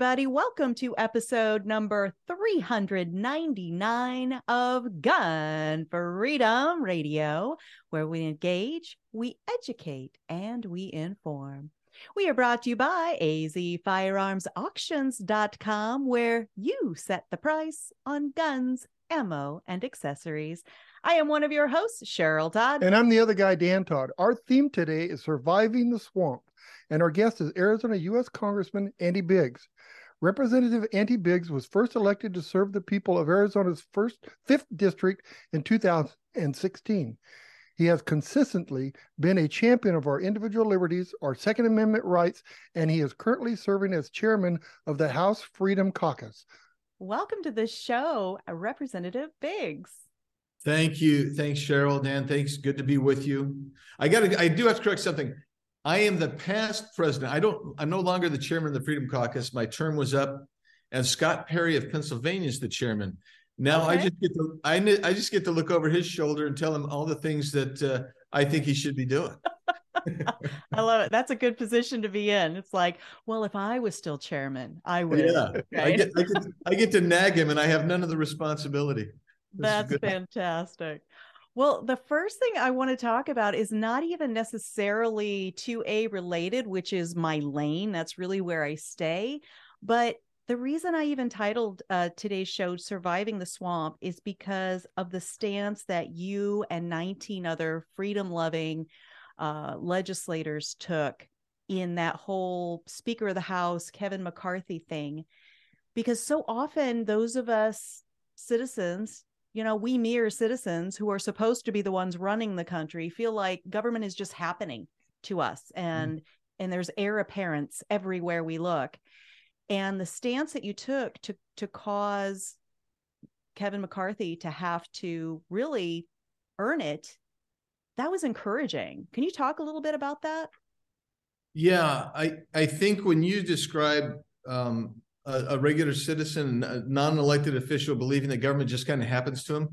Everybody, welcome to episode number 399 of Gun Freedom Radio, where we engage, we educate, and we inform. We are brought to you by azfirearmsauctions.com, where you set the price on guns, ammo, and accessories. I am one of your hosts, Cheryl Todd. And I'm the other guy, Dan Todd. Our theme today is Surviving the Swamp and our guest is Arizona U.S. Congressman Andy Biggs. Representative Andy Biggs was first elected to serve the people of Arizona's first fifth district in 2016. He has consistently been a champion of our individual liberties, our Second Amendment rights, and he is currently serving as chairman of the House Freedom Caucus. Welcome to the show, Representative Biggs. Thank you. Thanks, Cheryl. Dan, thanks. Good to be with you. I got to, I do have to correct something. I am the past president. I don't. I'm no longer the chairman of the Freedom Caucus. My term was up, and Scott Perry of Pennsylvania is the chairman. Now okay. I just get to I I just get to look over his shoulder and tell him all the things that uh, I think he should be doing. I love it. That's a good position to be in. It's like, well, if I was still chairman, I would. Yeah, right? I, get, I, get, I get to nag him, and I have none of the responsibility. This That's fantastic. Well, the first thing I want to talk about is not even necessarily 2A related, which is my lane. That's really where I stay. But the reason I even titled uh, today's show Surviving the Swamp is because of the stance that you and 19 other freedom loving uh, legislators took in that whole Speaker of the House, Kevin McCarthy thing. Because so often, those of us citizens you know, we mere citizens who are supposed to be the ones running the country feel like government is just happening to us mm-hmm. and mm. and there's heir apparents everywhere we look. And the stance that you took to to cause Kevin McCarthy to have to really earn it, that was encouraging. Can you talk a little bit about that? Yeah, I I think when you describe um, a, a regular citizen, a non-elected official, believing that government just kind of happens to him.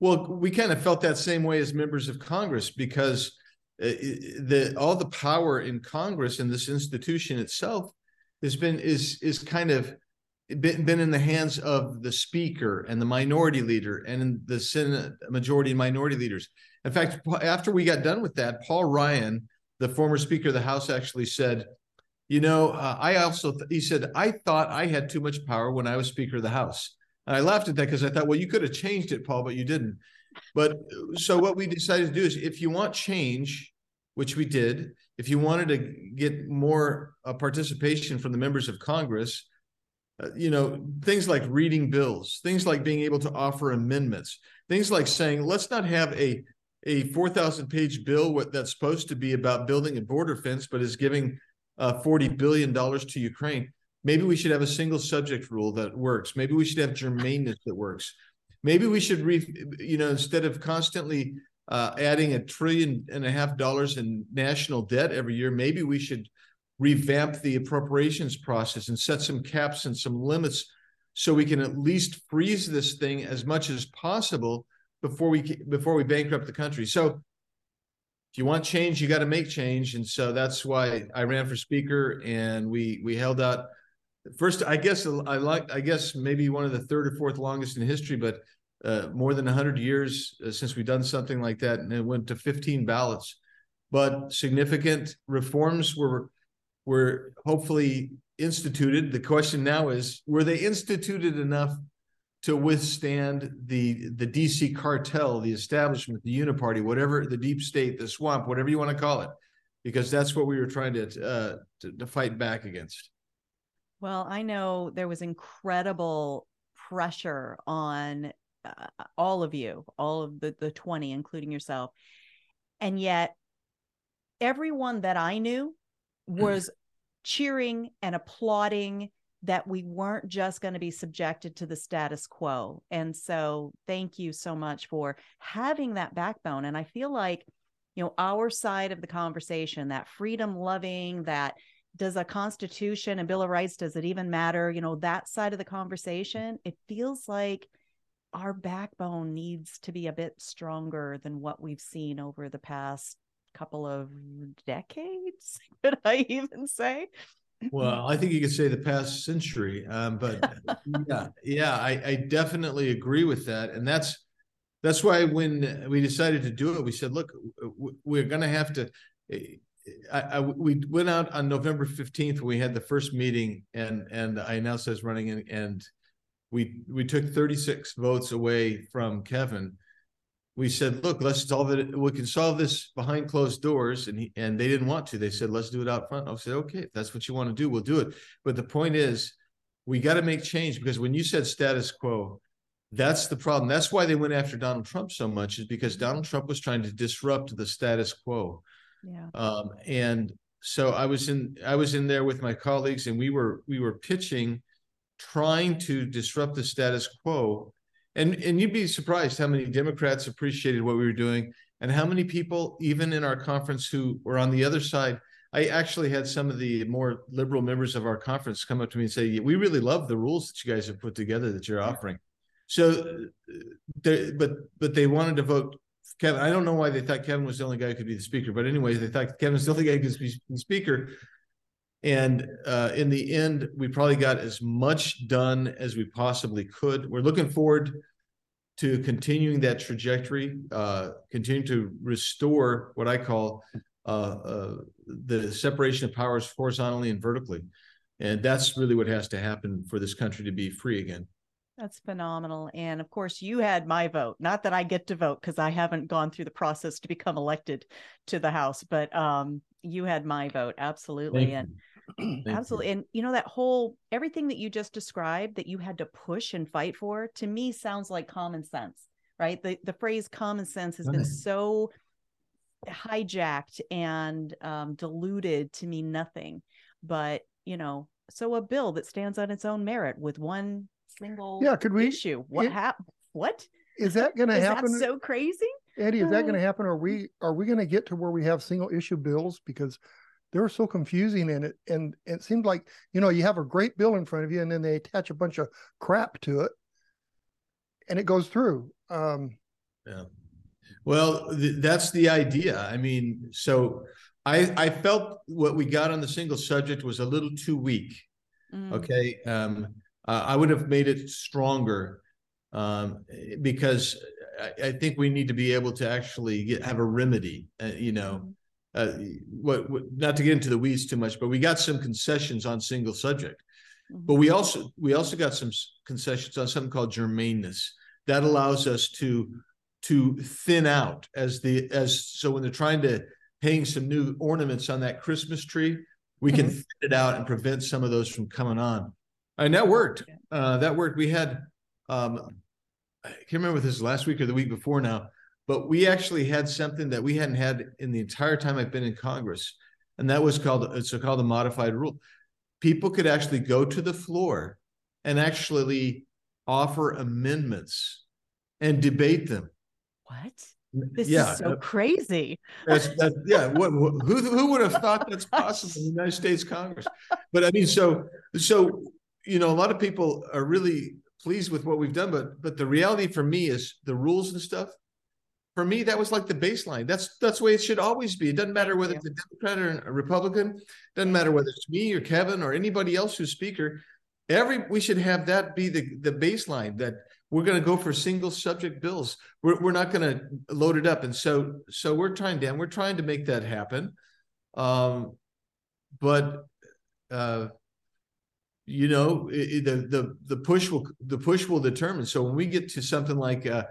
Well, we kind of felt that same way as members of Congress because uh, the all the power in Congress and this institution itself has been is is kind of been, been in the hands of the speaker and the minority leader and the Senate majority and minority leaders. In fact, after we got done with that, Paul Ryan, the former Speaker of the House, actually said, you know, uh, I also, th- he said, I thought I had too much power when I was Speaker of the House. And I laughed at that because I thought, well, you could have changed it, Paul, but you didn't. But so what we decided to do is if you want change, which we did, if you wanted to get more uh, participation from the members of Congress, uh, you know, things like reading bills, things like being able to offer amendments, things like saying, let's not have a a 4,000 page bill that's supposed to be about building a border fence, but is giving uh, $40 billion to Ukraine. Maybe we should have a single subject rule that works. Maybe we should have germaneness that works. Maybe we should, re, you know, instead of constantly uh, adding a trillion and a half dollars in national debt every year, maybe we should revamp the appropriations process and set some caps and some limits so we can at least freeze this thing as much as possible before we before we bankrupt the country. So you want change, you got to make change. And so that's why I ran for speaker and we we held out first I guess I like I guess maybe one of the third or fourth longest in history, but uh, more than 100 years uh, since we've done something like that and it went to 15 ballots. But significant reforms were were hopefully instituted. The question now is were they instituted enough to withstand the the DC cartel, the establishment, the uniparty, whatever the deep state, the swamp, whatever you want to call it, because that's what we were trying to uh, to, to fight back against. Well, I know there was incredible pressure on uh, all of you, all of the the 20 including yourself. And yet everyone that I knew was cheering and applauding that we weren't just going to be subjected to the status quo. And so thank you so much for having that backbone. And I feel like you know our side of the conversation that freedom loving that does a constitution and bill of rights does it even matter? You know that side of the conversation it feels like our backbone needs to be a bit stronger than what we've seen over the past couple of decades could i even say well i think you could say the past century um, but yeah yeah I, I definitely agree with that and that's that's why when we decided to do it, we said, look, we're going to have to. I, I, we went out on November 15th. We had the first meeting, and and I announced I was running, and, and we we took 36 votes away from Kevin. We said, look, let's solve it. We can solve this behind closed doors, and he, and they didn't want to. They said, let's do it out front. I said, okay, if that's what you want to do, we'll do it. But the point is, we got to make change because when you said status quo, that's the problem. That's why they went after Donald Trump so much, is because Donald Trump was trying to disrupt the status quo. Yeah. Um, and so I was in I was in there with my colleagues, and we were we were pitching, trying to disrupt the status quo. And and you'd be surprised how many Democrats appreciated what we were doing, and how many people, even in our conference, who were on the other side. I actually had some of the more liberal members of our conference come up to me and say, "We really love the rules that you guys have put together that you're offering." So, but but they wanted to vote Kevin. I don't know why they thought Kevin was the only guy who could be the speaker, but anyway, they thought Kevin was the only guy who could be the speaker. And uh, in the end, we probably got as much done as we possibly could. We're looking forward to continuing that trajectory, uh, continue to restore what I call uh, uh, the separation of powers horizontally and vertically. And that's really what has to happen for this country to be free again. That's phenomenal. And of course, you had my vote. Not that I get to vote because I haven't gone through the process to become elected to the House, but um, you had my vote. Absolutely. Thank and absolutely. You. And you know, that whole everything that you just described that you had to push and fight for to me sounds like common sense, right? The the phrase common sense has been so hijacked and um, diluted to mean nothing. But, you know, so a bill that stands on its own merit with one single yeah could we issue what it, what is that going to happen that so crazy eddie is that going to happen are we are we going to get to where we have single issue bills because they're so confusing and it and it seemed like you know you have a great bill in front of you and then they attach a bunch of crap to it and it goes through um yeah well th- that's the idea i mean so i i felt what we got on the single subject was a little too weak mm. okay um uh, I would have made it stronger um, because I, I, think we need to be able to actually get, have a remedy. Uh, you know, mm-hmm. Uh, what, what, not to get into the weeds too much, but we got some concessions on single subject. Mm-hmm. But we also we also got some concessions on something called germaneness that allows us to to thin out as the as so when they're trying to hang some new ornaments on that Christmas tree, we can mm-hmm. thin it out and prevent some of those from coming on and that worked. Uh, that worked. We had, um, I can't remember if this was last week or the week before now, but we actually had something that we hadn't had in the entire time I've been in Congress, and that was called it's called a modified rule. People could actually go to the floor and actually offer amendments and debate them. What? This yeah, is so crazy. That's, that's yeah. What, who who would have thought that's possible in the United States Congress? But I mean, so so you know, a lot of people are really pleased with what we've done, but but the reality for me is the rules and stuff. For me, that was like the baseline. That's that's the way it should always be. It doesn't matter whether it's a Democrat or a Republican. Doesn't matter whether it's me or Kevin or anybody else who's speaker. Every we should have that be the the baseline that we're going to go for single subject bills. We're we're not going to load it up, and so so we're trying, Dan. We're trying to make that happen. Um, but uh, you know it, the the the push will the push will determine so when we get to something like uh,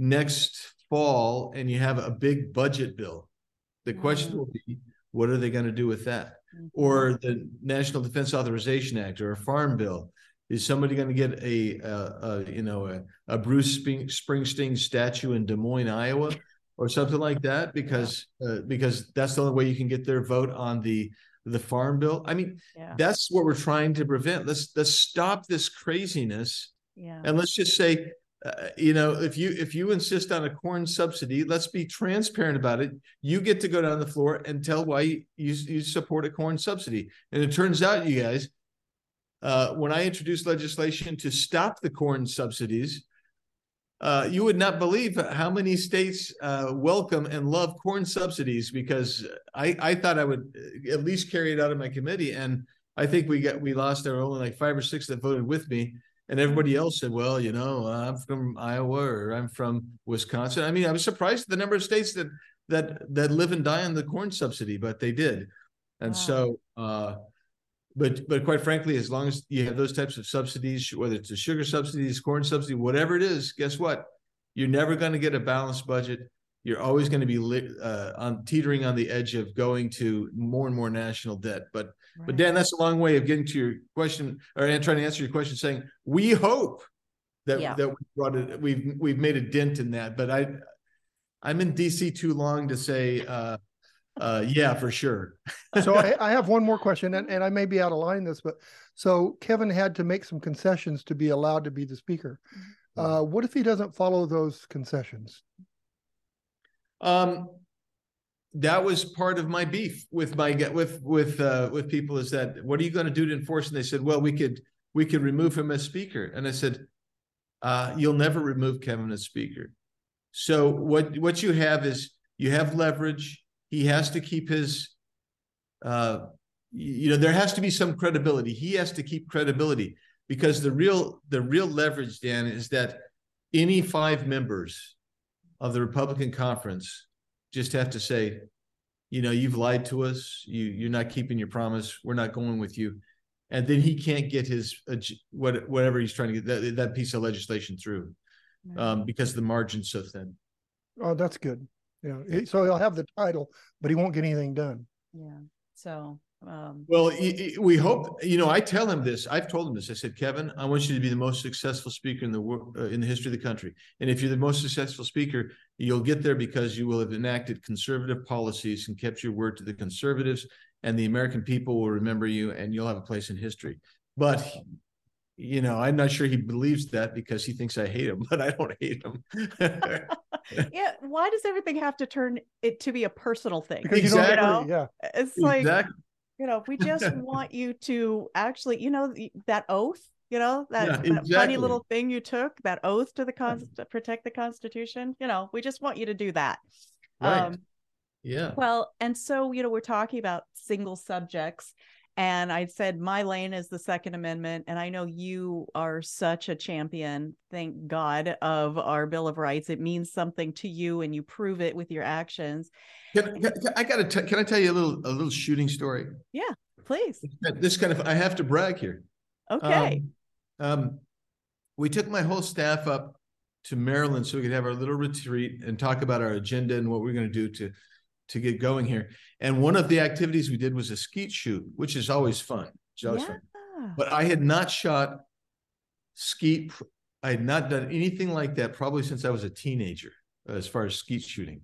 next fall and you have a big budget bill the question mm-hmm. will be what are they going to do with that mm-hmm. or the national defense authorization act or a farm bill Is somebody going to get a, a, a you know a, a Bruce Springsteen statue in Des Moines, Iowa, or something like that? Because uh, because that's the only way you can get their vote on the the farm bill. I mean, Yeah. that's what we're trying to prevent. Let's let's stop this craziness Yeah. and let's just say uh, you know if you if you insist on a corn subsidy let's be transparent about it. You get to go down the floor and tell why you you, support a corn subsidy. And it turns out you guys uh, when i introduced legislation to stop the corn subsidies uh, you would not believe how many states uh, welcome and love corn subsidies because I, I thought I would uh, at least carry it out of my committee, and I think we got we lost there were only like five or six that voted with me, and everybody else said, "Well, you know, I'm from Iowa or I'm from Wisconsin." I mean, I was surprised at the number of states that that that live and die on the corn subsidy, but they did, and Wow. so. uh but but quite frankly, as long as you have those types of subsidies, whether it's a sugar subsidies, corn subsidy, whatever it is, guess what? You're never going to get a balanced budget. You're always going to be uh, on teetering on the edge of going to more and more national debt. But but Dan, that's a long way of getting to your question or trying to answer your question, saying we hope that Yeah. that we brought it. We've we've made a dent in that. But I I'm in DC too long to say uh, uh, yeah for sure. so I, I have one more question, and, and I may be out of line this, but so Kevin had to make some concessions to be allowed to be the speaker. Uh, what if he doesn't follow those concessions? Um, that was part of my beef with my with with uh, with people is that what are you going to do to enforce? And they said, well, we could we could remove him as speaker. And I said, uh, you'll never remove Kevin as speaker. So what what you have is you have leverage. He has to keep his. Uh, you know there has to be some credibility. He has to keep credibility because the real the real leverage, Dan, is that any five members of the Republican conference just have to say, you know, you've lied to us. You you're not keeping your promise. We're not going with you, and then he can't get his what whatever he's trying to get that, that piece of legislation through um, because the margin's so thin. Oh, that's good. Yeah. he- So he'll have the title, but he won't get anything done. yeah. So um Well, y- y- we hope. You know, I tell him this. I've told him this. I said, Kevin, I want you to be the most successful speaker in the world, uh, in the history of the country. And if you're the most successful speaker, you'll get there because you will have enacted conservative policies and kept your word to the conservatives, and the American people will remember you, and you'll have a place in history. But you know, I'm not sure he believes that because he thinks I hate him, but I don't hate him. yeah, why does everything have to turn it to be a personal thing? Exactly. you don't. Yeah. It's like you know, we just want you to actually, you know, that oath, you know, that, Yeah, that funny little thing you took, that oath to the con to protect the Constitution. You know, we just want you to do that. Right. Um, yeah. well, and so, you know, we're talking about single subjects. And I said my lane is the Second Amendment. And I know you are such a champion, thank God, of our Bill of Rights. It means something to you and you prove it with your actions. Can, can, I got to. Can I tell you a little a little shooting story? Yeah please. This kind of. I have to brag here. Okay. Um, um, we took my whole staff up to Maryland so we could have our little retreat and talk about our agenda and what we're going to do to to get going here. And one of the activities we did was a skeet shoot, which is always fun. It's always fun. But I had not shot skeet. I had not done anything like that probably since I was a teenager, as far as skeet shooting.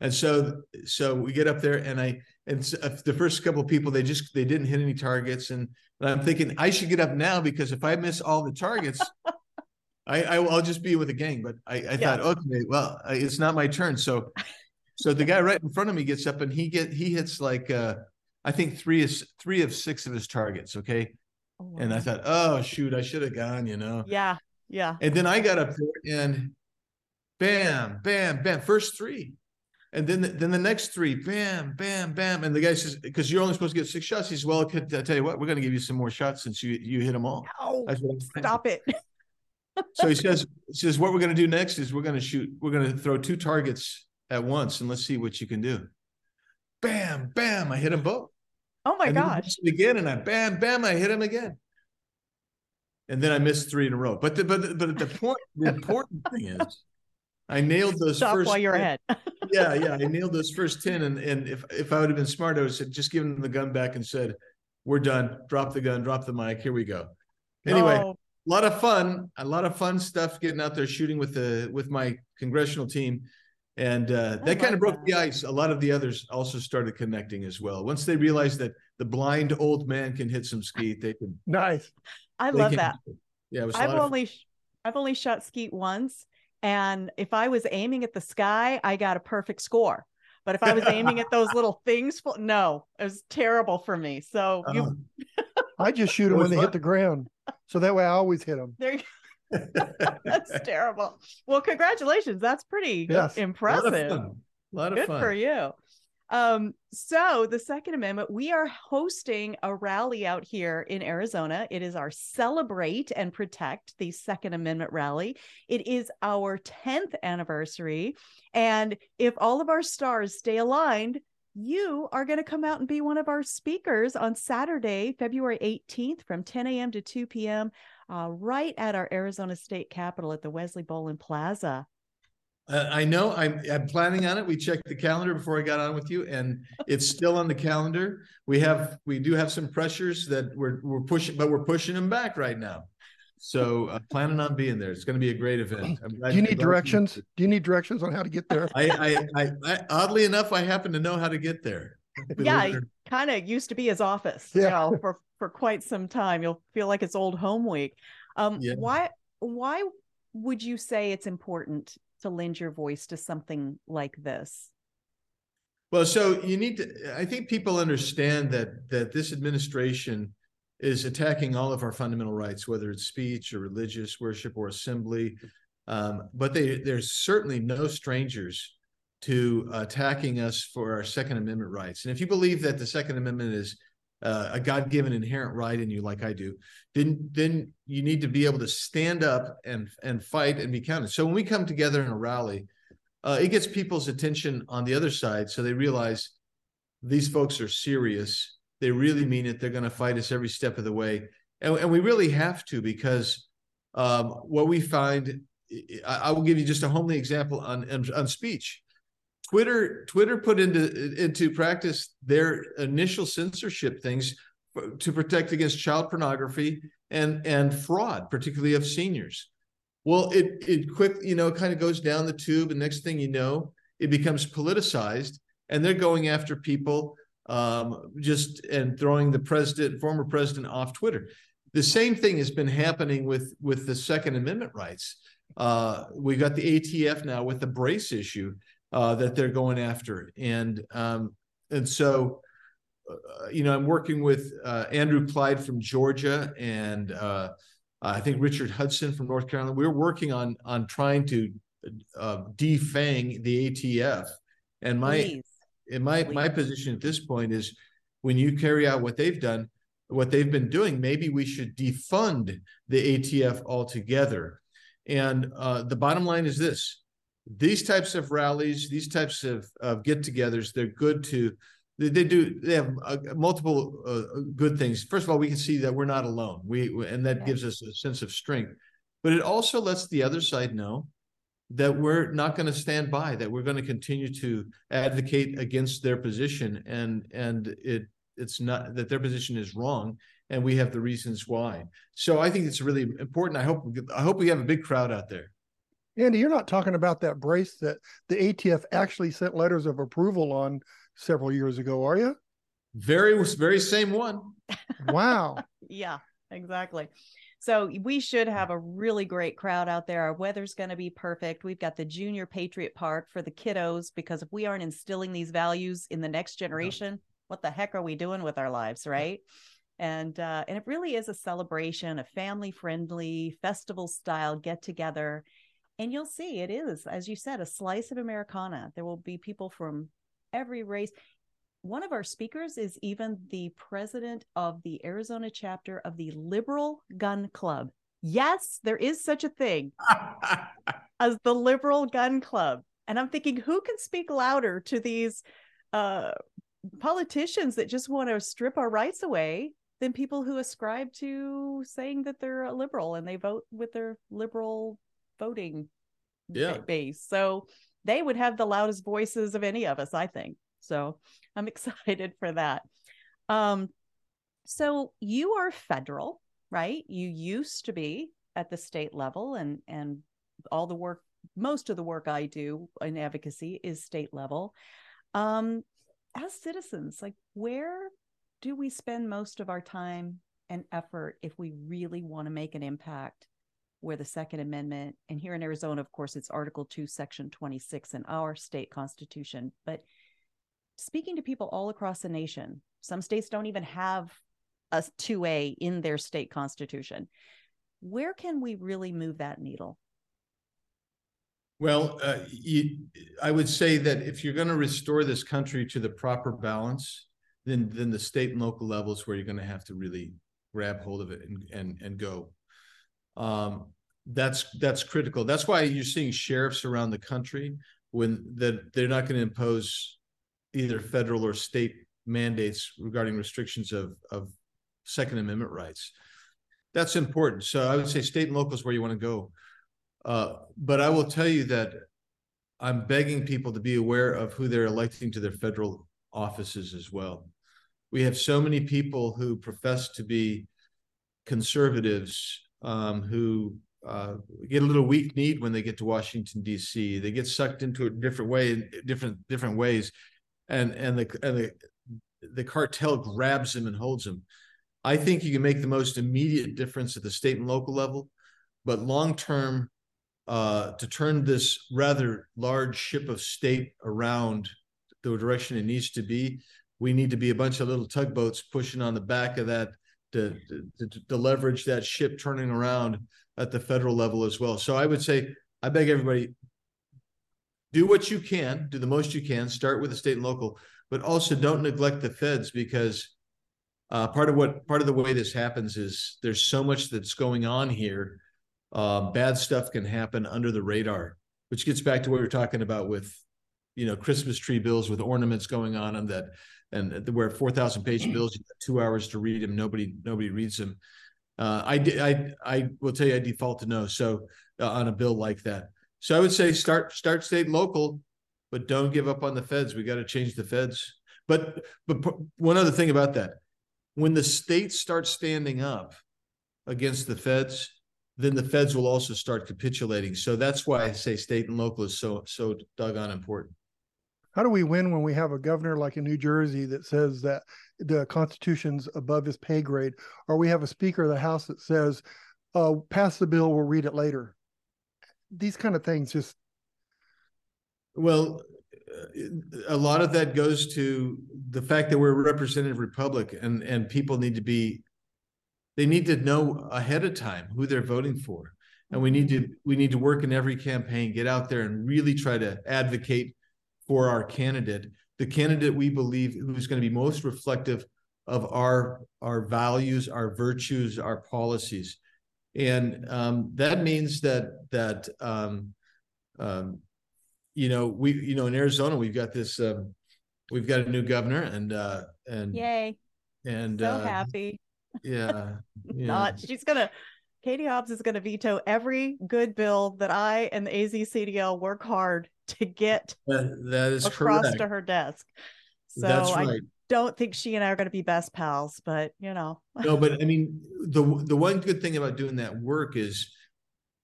And so, so we get up there, and I and uh, the first couple of people they just they didn't hit any targets, and, I'm thinking I should get up now because if I miss all the targets, I, I will just be with the gang. But I, I thought, okay, well, I- it's not my turn. So, so the guy right in front of me gets up and he get he hits like uh I think three is three of six of his targets. Okay, Oh, and I thought, oh shoot, I should have gone, you know. yeah, yeah. And then I got up there and bam, bam, bam, first three. And then the, then the next three, bam, bam, bam. And the guy says, because you're only supposed to get six shots. He says, well, I tell you what, we're going to give you some more shots since you you hit them all. No, That's what I'm saying. stop it. So he says, he says, what we're going to do next is we're going to shoot, we're going to throw two targets at once and let's see what you can do. Bam, bam, I hit them both. Oh my and gosh. again, and I bam, bam, I hit him again. And then I missed three in a row. But the but but the point, the important thing is, I nailed those Stop first. while you're 10. ahead. Yeah, yeah, I nailed those first ten, and and if if I would have been smart, I would have said just given him the gun back and said, "We're done. Drop the gun. Drop the mic. Here we go." Anyway, Oh, a lot of fun, a lot of fun stuff getting out there shooting with the with my congressional team. And uh, that kind of broke that. the ice. A lot of the others also started connecting as well. Once they realized that the blind old man can hit some skeet, they can. Nice. I love can- that. Yeah, it was a I've lot of fun. only I've only shot skeet once, and if I was aiming at the sky, I got a perfect score. But if I was aiming at those little things, no, it was terrible for me. So you, Uh-huh. I just shoot them when they fun. hit the ground. So that way I always hit them. there, you- that's terrible. Well, congratulations. That's pretty Yes. A lot of impressive. fun. Lot of Good fun. for you. Um, so the Second Amendment, we are hosting a rally out here in Arizona. It is our celebrate and protect the Second Amendment rally. It is our 10th anniversary. And if all of our stars stay aligned, you are going to come out and be one of our speakers on Saturday, February 18th from 10 a.m. to 2 p.m., uh, right at our Arizona State Capitol at the Wesley Bolin Plaza. Uh, I know I'm, I'm planning on it. We checked the calendar before I got on with you and it's still on the calendar. We have, we do have some pressures that we're, we're pushing, but we're pushing them back right now. So uh, planning on being there. It's going to be a great event. I'm glad- Do you need glad directions? Do you need directions on how to get there? I, I, I, I, oddly enough, I happen to know how to get there. Believe Yeah, kind of used to be his office you Yeah. know, for for quite some time you'll feel like it's old home week um Yeah. why why would you say it's important to lend your voice to something like this Well, so you need to, I think people understand that, that this administration is attacking all of our fundamental rights, whether it's speech or religious worship or assembly. Um, but they, they're certainly no strangers to attacking us for our Second Amendment rights. And if you believe that the Second Amendment is uh, a God-given inherent right in you, like I do, then then you need to be able to stand up and and fight and be counted. So when we come together in a rally, uh, it gets people's attention on the other side, so they realize these folks are serious. They really mean it. They're going to fight us every step of the way, and, and we really have to because um, what we find. I, I will give you just a homely example on on, on speech. Twitter Twitter put into into practice their initial censorship things to protect against child pornography and and fraud, particularly of seniors. Well, it it quick you know kind of goes down the tube, and next thing you know, it becomes politicized, and they're going after people um, just and throwing the president, former president, off Twitter. The same thing has been happening with with the Second Amendment rights. Uh, we got the ATF now with the brace issue uh, that they're going after, and um, and so uh, you know I'm working with uh, Andrew Clyde from Georgia and uh, I think Richard Hudson from North Carolina. We're working on on trying to uh, defang the ATF, and my Please. in my my position at this point is when you carry out what they've done, what they've been doing, maybe we should defund the ATF altogether. And uh, the bottom line is this: these types of rallies, these types of, of get-togethers, they're good to. They, they do. They have uh, multiple uh, good things. First of all, we can see that we're not alone. We and that Right. gives us a sense of strength. But it also lets the other side know that we're not going to stand by. That we're going to continue to advocate against their position, and and it it's not that their position is wrong, and we have the reasons why. So I think it's really important. I hope I hope we have a big crowd out there. Andy, you're not talking about that brace that the ATF actually sent letters of approval on several years ago, are you? Very very same one. Wow. yeah exactly. So we should have a really great crowd out there. Our weather's going to be perfect. We've got the junior patriot park for the kiddos because if we aren't instilling these values in the next generation what the heck are we doing with our lives right? And uh, and it really is a celebration a family friendly festival style get together and you'll see it is as you said a slice of americana there will be people from every race one of our speakers is even the president of the Arizona chapter of the Liberal Gun Club. Yes, there is such a thing as the Liberal Gun Club. And I'm thinking, who can speak louder to these uh, politicians that just want to strip our rights away than people who ascribe to saying that they're a liberal and they vote with their liberal voting Yeah. base? So they would have the loudest voices of any of us, I think. So I'm excited for that. Um, so you are federal, right? You used to be at the state level and and all the work most of the work I do in advocacy is state level. Um as citizens, like where do we spend most of our time and effort if we really want to make an impact where the second amendment and here in Arizona of course it's article 2 section 26 in our state constitution but speaking to people all across the nation some states don't even have a 2A in their state constitution. Where can we really move that needle? Well, uh, you, I would say that if you're going to restore this country to the proper balance, then then the state and local levels where you're going to have to really grab hold of it and and and go. Um, that's that's critical. That's why you're seeing sheriffs around the country when that they're not going to impose either federal or state mandates regarding restrictions of of Second Amendment rights. That's important. So I would say state and local is where you want to go. Uh, but I will tell you that I'm begging people to be aware of who they're electing to their federal offices as well. We have so many people who profess to be conservatives um, who uh, get a little weak kneed when they get to Washington D.C. They get sucked into a different way in different different ways, and and the and the the cartel grabs them and holds them. I think you can make the most immediate difference at the state and local level, but long term, uh, to turn this rather large ship of state around the direction it needs to be, we need to be a bunch of little tugboats pushing on the back of that to, to, to leverage that ship turning around at the federal level as well. So I would say, I beg everybody, do what you can, do the most you can, start with the state and local, but also don't neglect the feds because uh, part of what part of the way this happens is there's so much that's going on here. Uh, bad stuff can happen under the radar, which gets back to what we are talking about with, you know, Christmas tree bills with ornaments going on them that, and where four thousand page bills, two hours to read them, nobody nobody reads them. Uh, I I I will tell you I default to no. So uh, on a bill like that, so I would say start start state local, but don't give up on the feds. We got to change the feds. But but one other thing about that, when the states start standing up against the feds, then the feds will also start capitulating. So that's why I say state and local is so so doggone important. How do we win when we have a governor like in New Jersey that says that the Constitution's above his pay grade, or we have a Speaker of the House that says, uh, "Pass the bill, we'll read it later." These kind of things just. Well, a lot of that goes to the fact that we're a representative republic and and people need to be they need to know ahead of time who they're voting for and we need to we need to work in every campaign get out there and really try to advocate for our candidate the candidate we believe who's going to be most reflective of our our values our virtues our policies and um, that means that that um, um, you know, we, you know, in Arizona, we've got this, um, we've got a new governor and, uh, and, yay. And, so uh, happy. Yeah. yeah. Not, she's going to, Katie Hobbs is going to veto every good bill that I and the AZCDL work hard to get that, that is across correct. to her desk. So That's I don't think she and I are going to be best pals, but you know. no, but I mean, the the one good thing about doing that work is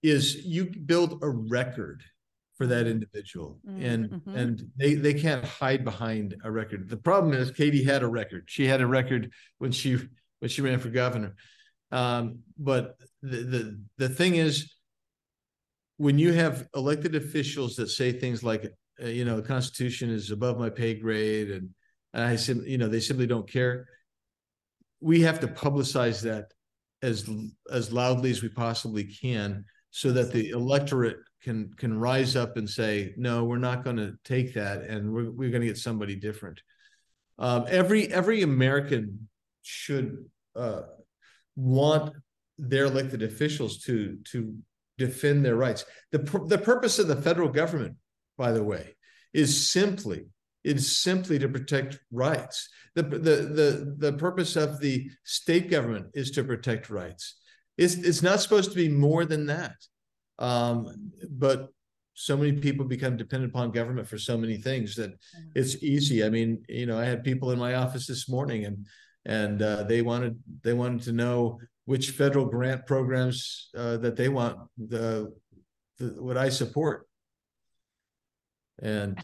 is you build a record for that individual mm-hmm. and mm-hmm. and they they can't hide behind a record the problem is katie had a record she had a record when she when she ran for governor um, but the, the the thing is when you have elected officials that say things like uh, you know the constitution is above my pay grade and, and i said you know they simply don't care we have to publicize that as as loudly as we possibly can so that the electorate can can rise up and say, no, we're not going to take that, and we're we're going to get somebody different. Um, every every American should uh, want their elected officials to to defend their rights. The the purpose of the federal government, by the way, is simply is simply to protect rights. The, the the the purpose of the state government is to protect rights. It's it's not supposed to be more than that. Um, but so many people become dependent upon government for so many things that it's easy. I mean, you know, I had people in my office this morning and and uh, they wanted they wanted to know which federal grant programs uh, that they want the, the what I support. And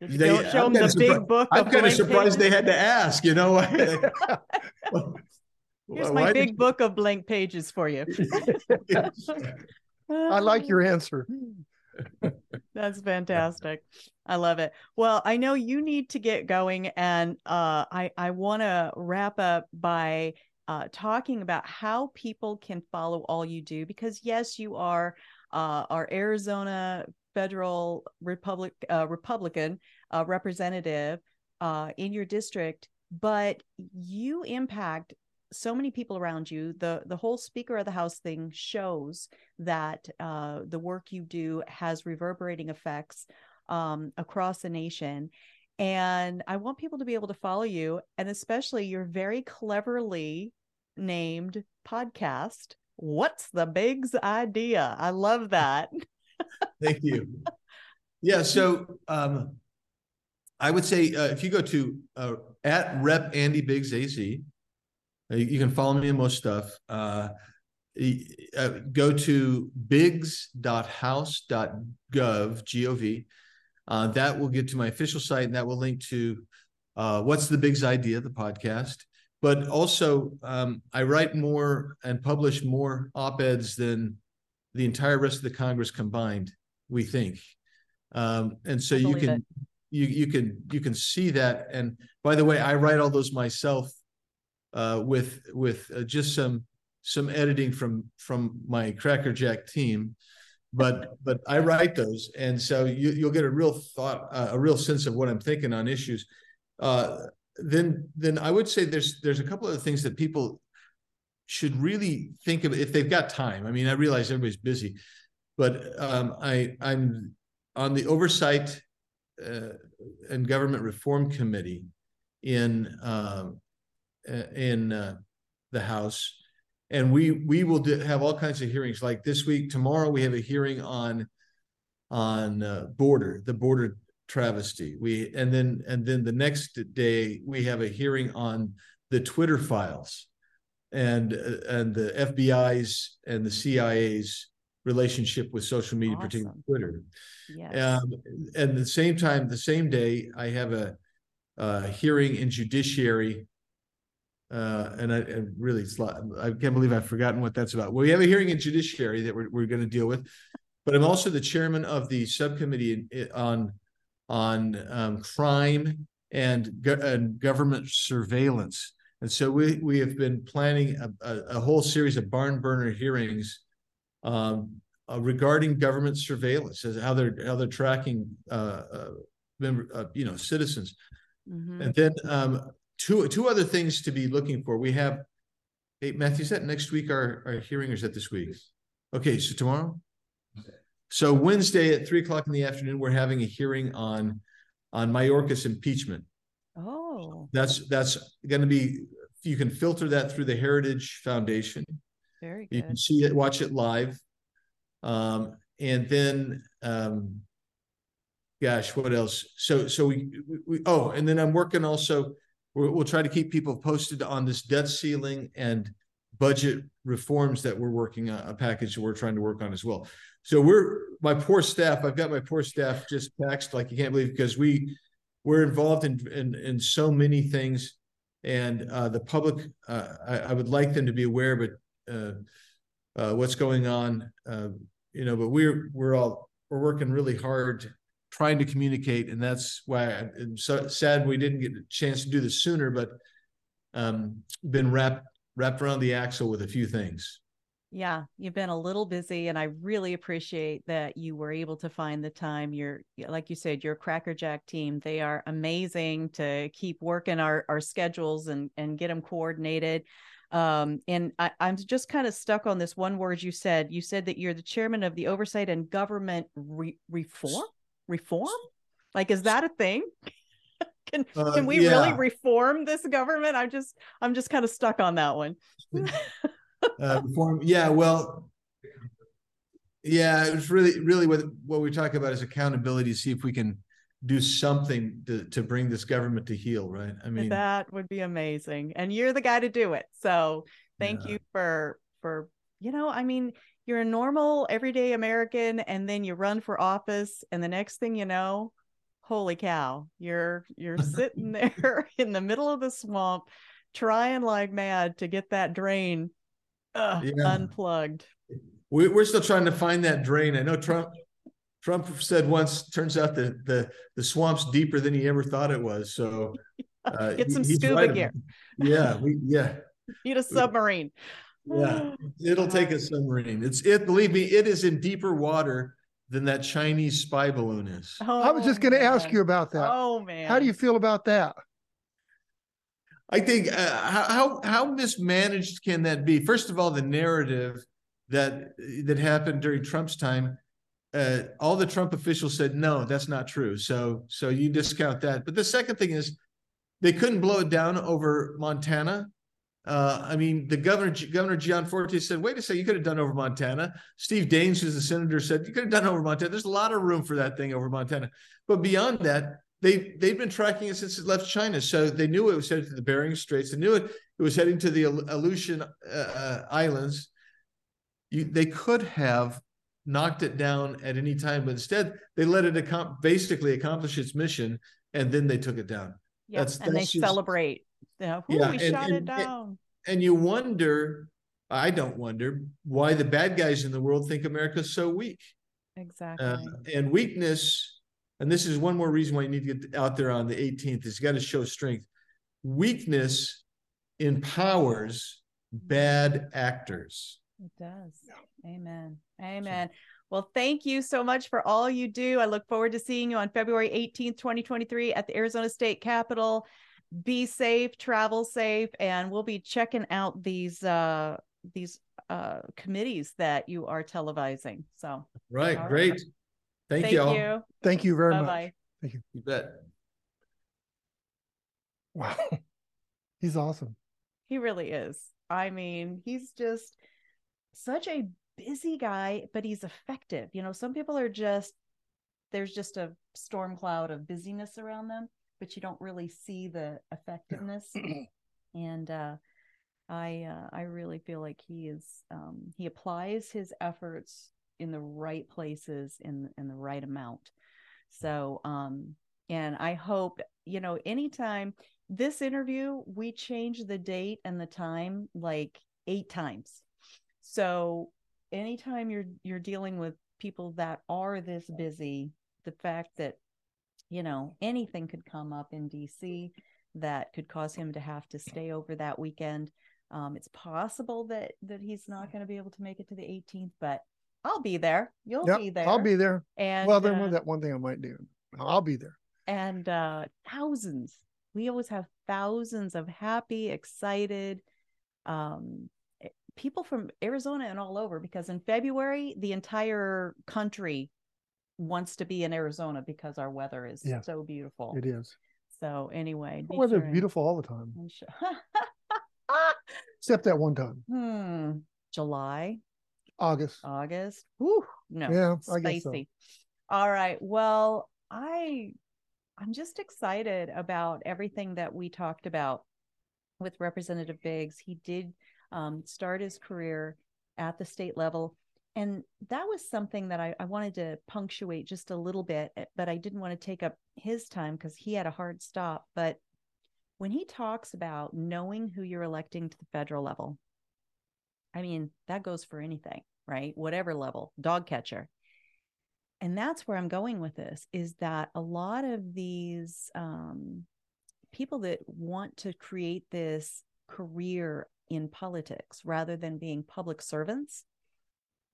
They, don't show them the big book. I'm kind of surprised pages. they had to ask. You know, here's my big book of blank pages for you. I like your answer. That's fantastic. I love it. Well, I know you need to get going, and uh, I I want to wrap up by uh, talking about how people can follow all you do because yes, you are uh, our Arizona federal Republic uh, Republican uh, representative uh, in your district, but you impact so many people around you. the The whole Speaker of the House thing shows that uh, the work you do has reverberating effects um, across the nation. And I want people to be able to follow you, and especially your very cleverly named podcast. What's the Biggs idea? I love that. Thank you. Yeah, so um, I would say uh, if you go to uh, at Rep Andy Biggs AZ, you can follow me on most stuff. Uh, uh, go to biggs.house.gov, G-O-V. Uh, that will get to my official site and that will link to What's the Biggs Idea, the podcast. But also, um, I write more and publish more op-eds than the entire rest of the Congress combined, we think. Um, and so you can it. you you can you can see that. And by the way, I write all those myself uh, with with uh, just some some editing from from my crackerjack team. But but i write those and so you, you'll get a real thought uh, a real sense of what i'm thinking on issues. Uh, then then i would say there's there's a couple of things that people should really think of if they've got time. I mean i realize everybody's busy but um, i i'm on the oversight uh, and government reform committee in um, in uh, the House, and we we will do, have all kinds of hearings. Like this week, tomorrow we have a hearing on on uh, border, the border travesty. We and then and then the next day we have a hearing on the Twitter files and uh, and the FBI's and the CIA's relationship with social media, awesome. particularly Twitter. Yes. Um, and at the same time, the same day, I have a, a hearing in judiciary uh, and I and really, I can't believe I've forgotten what that's about. Well, we have a hearing in judiciary that we're, we're going to deal with, but I'm also the chairman of the subcommittee on on um, crime and, go- and government surveillance. And so we we have been planning a, a, a whole series of barn burner hearings um, uh, regarding government surveillance, as how they're how they're tracking uh, uh, member, uh, you know citizens. Mm-hmm. And then um, two two other things to be looking for. We have, hey Matthew, is that next week our, our hearing or is that this week? Okay, so tomorrow. So Wednesday at three o'clock in the afternoon, we're having a hearing on on Mayorkas impeachment. Oh, that's that's going to be. You can filter that through the Heritage Foundation. Very good. You can see it, watch it live, um, and then um, gosh, what else? So so we, we oh, and then I'm working also we'll, we'll try to keep people posted on this debt ceiling and budget reforms that we're working on a package that we're trying to work on as well. So we're my poor staff. I've got my poor staff just taxed like you can't believe because we we're involved in in, in so many things, and uh, the public. Uh, I, I, would like them to be aware, but uh, uh what's going on, uh, you know. But we're we're all we're working really hard trying to communicate, and that's why I'm so sad we didn't get a chance to do this sooner. But um, been wrapped wrapped around the axle with a few things. Yeah, you've been a little busy, and I really appreciate that you were able to find the time. You're, like you said, your Crackerjack team, they are amazing to keep working our, our schedules and, and get them coordinated. Um, and I, I'm just kind of stuck on this one word you said. You said that you're the chairman of the Oversight and Government Re- Reform reform? Like, is that a thing? can uh, can we yeah. really reform this government? I'm just I'm just kind of stuck on that one. uh, reform, yeah. Well, yeah, it's really really what what we talk about is accountability. See if we can do something to, to bring this government to heel, right? I mean, that would be amazing. And you're the guy to do it. So thank Yeah. you for, for, you know, I mean, you're a normal everyday American and then you run for office and the next thing you know, holy cow, you're, you're sitting there in the middle of the swamp trying like mad to get that drain uh, Yeah. unplugged. we, we're still trying to find that drain. I know Trump. Trump said once. Turns out the the the swamp's deeper than he ever thought it was. So uh, Get some scuba right gear. about- Yeah, we yeah Need a submarine. Yeah. It'll take a submarine. It's it. Believe me, it is in deeper water than that Chinese spy balloon is. I was just Oh, going to ask you about that. Oh man. How do you feel about that? I think uh, how how how mismanaged can that be? First of all, the narrative that that happened during Trump's time, uh, all the Trump officials said no, that's not true. So so you discount that. But the second thing is, they couldn't blow it down over Montana. Uh, I mean, the governor Governor Gianforte said, "Wait a second, you could have done over Montana." Steve Daines, who's the senator, said you could have done over Montana. There's a lot of room for that thing over Montana. But beyond that, they they've been tracking it since it left China, so they knew it was headed to the Bering Straits. They knew it it was heading to the Aleutian uh, uh, Islands. You, they could have knocked it down at any time, but instead they let it accom- basically accomplish its mission, and then they took it down. Yeah, That's- and they just- celebrate. You know, "Ooh, Yeah, we and- shot it and- and- down. And you wonder, I don't wonder, why the bad guys in the world think America's so weak. exactly. Uh, and weakness, and this is one more reason why you need to get out there on the 18th, is you got to show strength. Weakness empowers bad actors. it does. Amen. Amen. Well, thank you so much for all you do. I look forward to seeing you on February 18th, 2023 at the Arizona State Capitol. Be safe, travel safe, and we'll be checking out these uh these uh committees that you are televising. So Right, All right. great. Thank, thank you all. you. Thank you very Bye much. bye. You bet. Wow. He's awesome. He really is. I mean, he's just such a busy guy, but he's effective. You know, some people are just there's just a storm cloud of busyness around them, but you don't really see the effectiveness. and uh I uh, I really feel like he is um he applies his efforts in the right places in in the right amount. So um and I hope, you know, anytime this interview, we change the date and the time like eight times. So anytime you're you're dealing with people that are this busy, the fact that you know anything could come up in DC that could cause him to have to stay over that weekend. Um, it's possible that that he's not going to be able to make it to the 18th, but I'll be there. You'll Yep, be there. I'll be there. And well, then uh, that one thing I might do. I'll be there. and uh thousands we always have thousands of happy excited um eh, people from arizona and all over because in february the entire country wants to be in arizona because our weather is Yeah. so beautiful It is. so anyway The weather's sure beautiful all the time, except that one time, hmm july August. August. Whew, no, Yeah, I guess so. All right. Well, I I'm just excited about everything that we talked about with Representative Biggs. He did um, start his career at the state level. And that was something that I, I wanted to punctuate just a little bit, eh, but I didn't want to take up his time because he had a hard stop. But when he talks about knowing who you're electing to the federal level, I mean, that goes for anything, right? Whatever level, dog catcher. And that's where I'm going with this is that a lot of these um, people that want to create this career in politics rather than being public servants,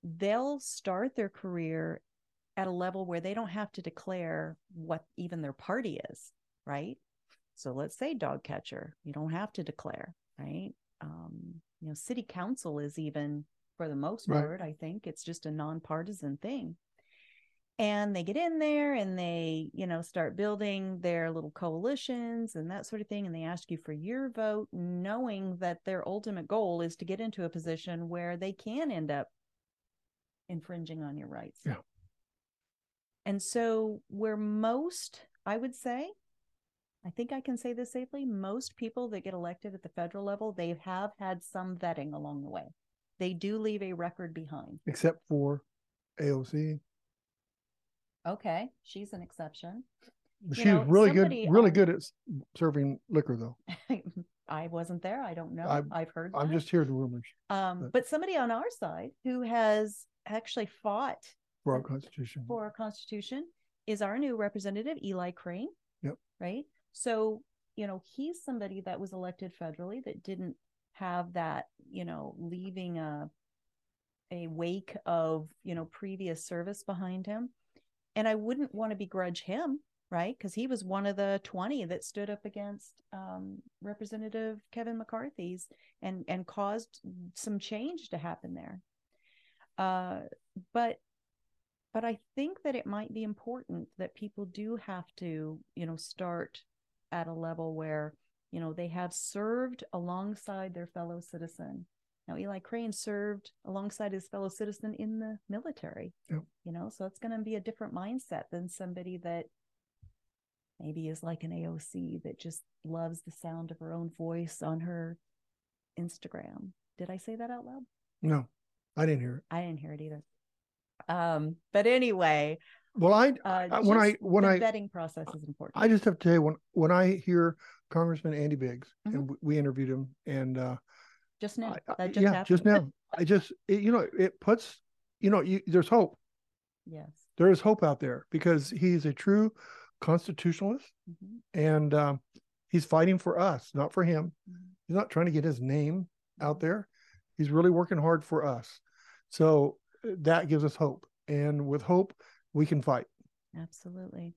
they'll start their career at a level where they don't have to declare what even their party is, right? So let's say dog catcher, you don't have to declare, right? Um, you know, city council is even for the most Right. part, I think it's just a nonpartisan thing. And they get in there and they, you know, start building their little coalitions and that sort of thing. And they ask you for your vote, knowing that their ultimate goal is to get into a position where they can end up infringing on your rights. Yeah. And so, where most I would say, I think I can say this safely. Most people that get elected at the federal level, they have had some vetting along the way. They do leave a record behind. except for AOC. Okay, she's an exception. She's know, really somebody good, really on- good at serving liquor, though. I wasn't there. I don't know. I'm- I've heard. I'm that. just hearing rumors Um, but- but somebody on our side who has actually fought for our Constitution. for our Constitution is our new representative, Eli Crane. Yep. Right. So, you know, he's somebody that was elected federally that didn't have that, you know, leaving a a wake of, you know, previous service behind him. And I wouldn't want to begrudge him, right? Because he was one of the 20 that stood up against um, Representative Kevin McCarthy's and and caused some change to happen there. Uh, but but I think that it might be important that people do have to, you know, start at a level where, you know, they have served alongside their fellow citizen. Now, Eli Crane served alongside his fellow citizen in the military, Yep. you know, so it's going to be a different mindset than somebody that maybe is like an AOC that just loves the sound of her own voice on her Instagram. Did I say that out loud? No, I didn't hear it. I didn't hear it either. Um, but anyway, Well, I, uh, I- when I when the I vetting process is important. I just have to tell you when when I hear Congressman Andy Biggs Mhm. and we interviewed him and uh, just now, I- just yeah, happened. just now, I just it, you know it puts you know you, there's hope. yes. There is hope out there because he's a true constitutionalist Mhm, and um, he's fighting for us, not for him. mhm, He's not trying to get his name out mhm. there. He's really working hard for us. So uh, that gives us hope. And with hope, we can fight. Absolutely.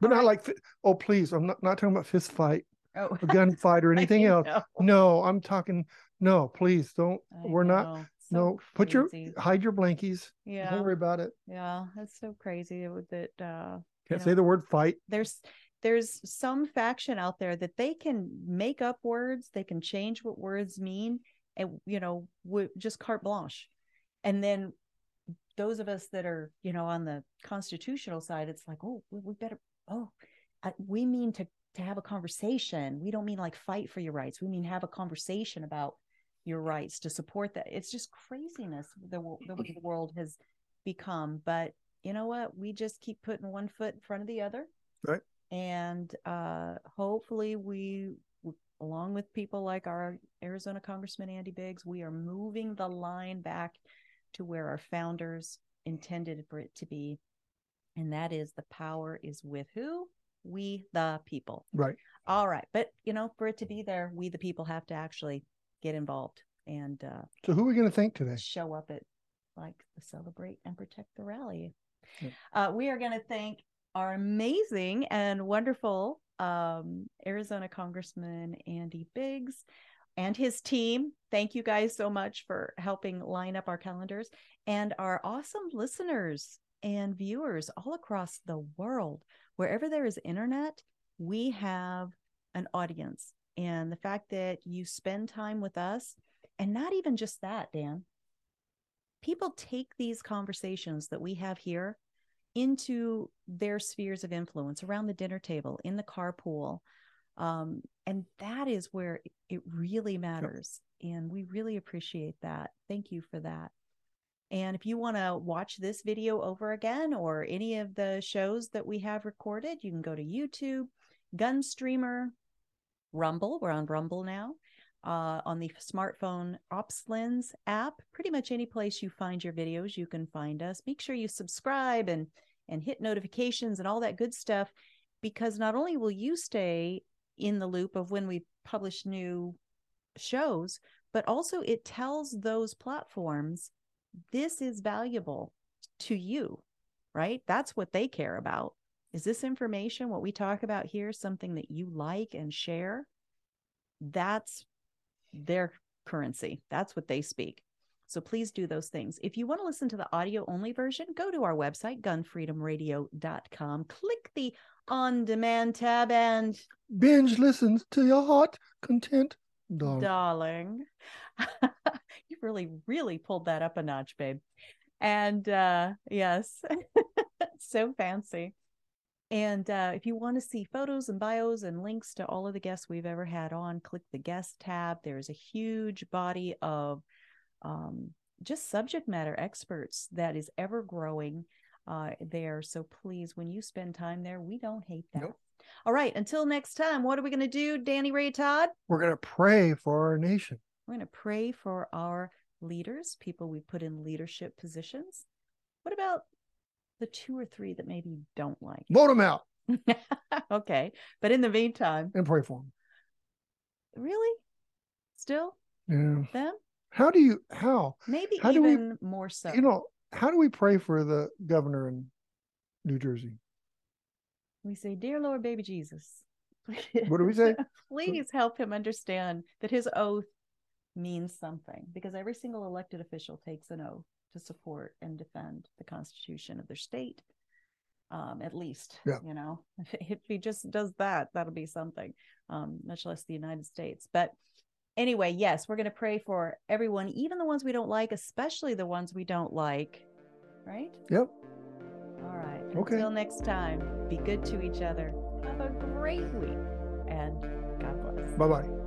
But All not right. like, oh, please, I'm not, not talking about fist fight, Oh, a gun fight, or anything else. know, No, I'm talking, no, please don't. I We're not. So no, put your, hide your blankies. yeah, Don't worry about it. yeah. That's so crazy that uh, Can't Yeah. say the word fight. there's there's some faction out there that they can make up words, they can change what words mean, and you know, w- just carte blanche. And then those of us that are, you know, on the constitutional side, it's like, oh, we, better, oh, I, we mean to to have a conversation. We don't mean like fight for your rights. We mean have a conversation about your rights to support that. It's just craziness the the way the world has become. But you know what? We just keep putting one foot in front of the other Right. and uh, hopefully we along with people like our arizona congressman andy biggs we are moving the line back to where our founders intended for it to be and that is the power is with who we the people Right. all right but you know for it to be there we the people have to actually get involved and uh, So who are we going to thank today? show up at like the celebrate and protect the rally. Yeah. Uh, we are going to thank our amazing and wonderful um, Arizona Congressman Andy Biggs and his team. Thank you guys so much for helping line up our calendars and our awesome listeners and viewers all across the world. Wherever there is internet, we have an audience. And the fact that you spend time with us, and not even just that, Dan, people take these conversations that we have here into their spheres of influence around the dinner table, in the carpool. Um, and that is where it- really matters. And we really appreciate that. Thank you for that. And if you want to watch this video over again or any of the shows that we have recorded, you can go to YouTube, Gunstreamer, Rumble. We're on Rumble now. Uh, on the smartphone OpsLens app, pretty much any place you find your videos, you can find us. Make sure you subscribe and and hit notifications and all that good stuff, because not only will you stay in the loop of when we publish new shows, but also it tells those platforms this is valuable to you, right? That's what they care about. Is this information, what we talk about here, something that you like and share? That's their currency. That's what they speak. So please do those things. If you want to listen to the audio only version, go to our website, gunfreedomradio.com. Click the on demand tab and Binge listens to your heart content. Darling. darling. you really, really pulled that up a notch, babe. And uh yes, so fancy. And uh, if you want to see photos and bios and links to all of the guests we've ever had on, click the guest tab. There's a huge body of um, just subject matter experts that is ever growing uh, there. So please, when you spend time there, we don't hate that. Nope. All right. Until next time, what are we going to do, Danny Ray Todd? We're going to pray for our nation. We're going to pray for our leaders, people we put in leadership positions. What about the two or three that maybe you don't like? Vote them out okay. But in the meantime, and pray for them. really? Still Yeah. them? How do you, how, Maybe How do we- even more so. you know, how do we pray for the governor in New Jersey? we say, Dear Lord, baby Jesus. What do we say? Please help him understand that his oath means something because every single elected official takes an oath to support and defend the Constitution of their state. Um, at least, Yeah. you know, if, he just does that, that'll be something, um, much less the United States. But anyway, yes, we're going to pray for everyone, even the ones we don't like, especially the ones we don't like. Right? Yep. All right. Okay. Until next time, be good to each other. Have a great week and God bless. Bye bye.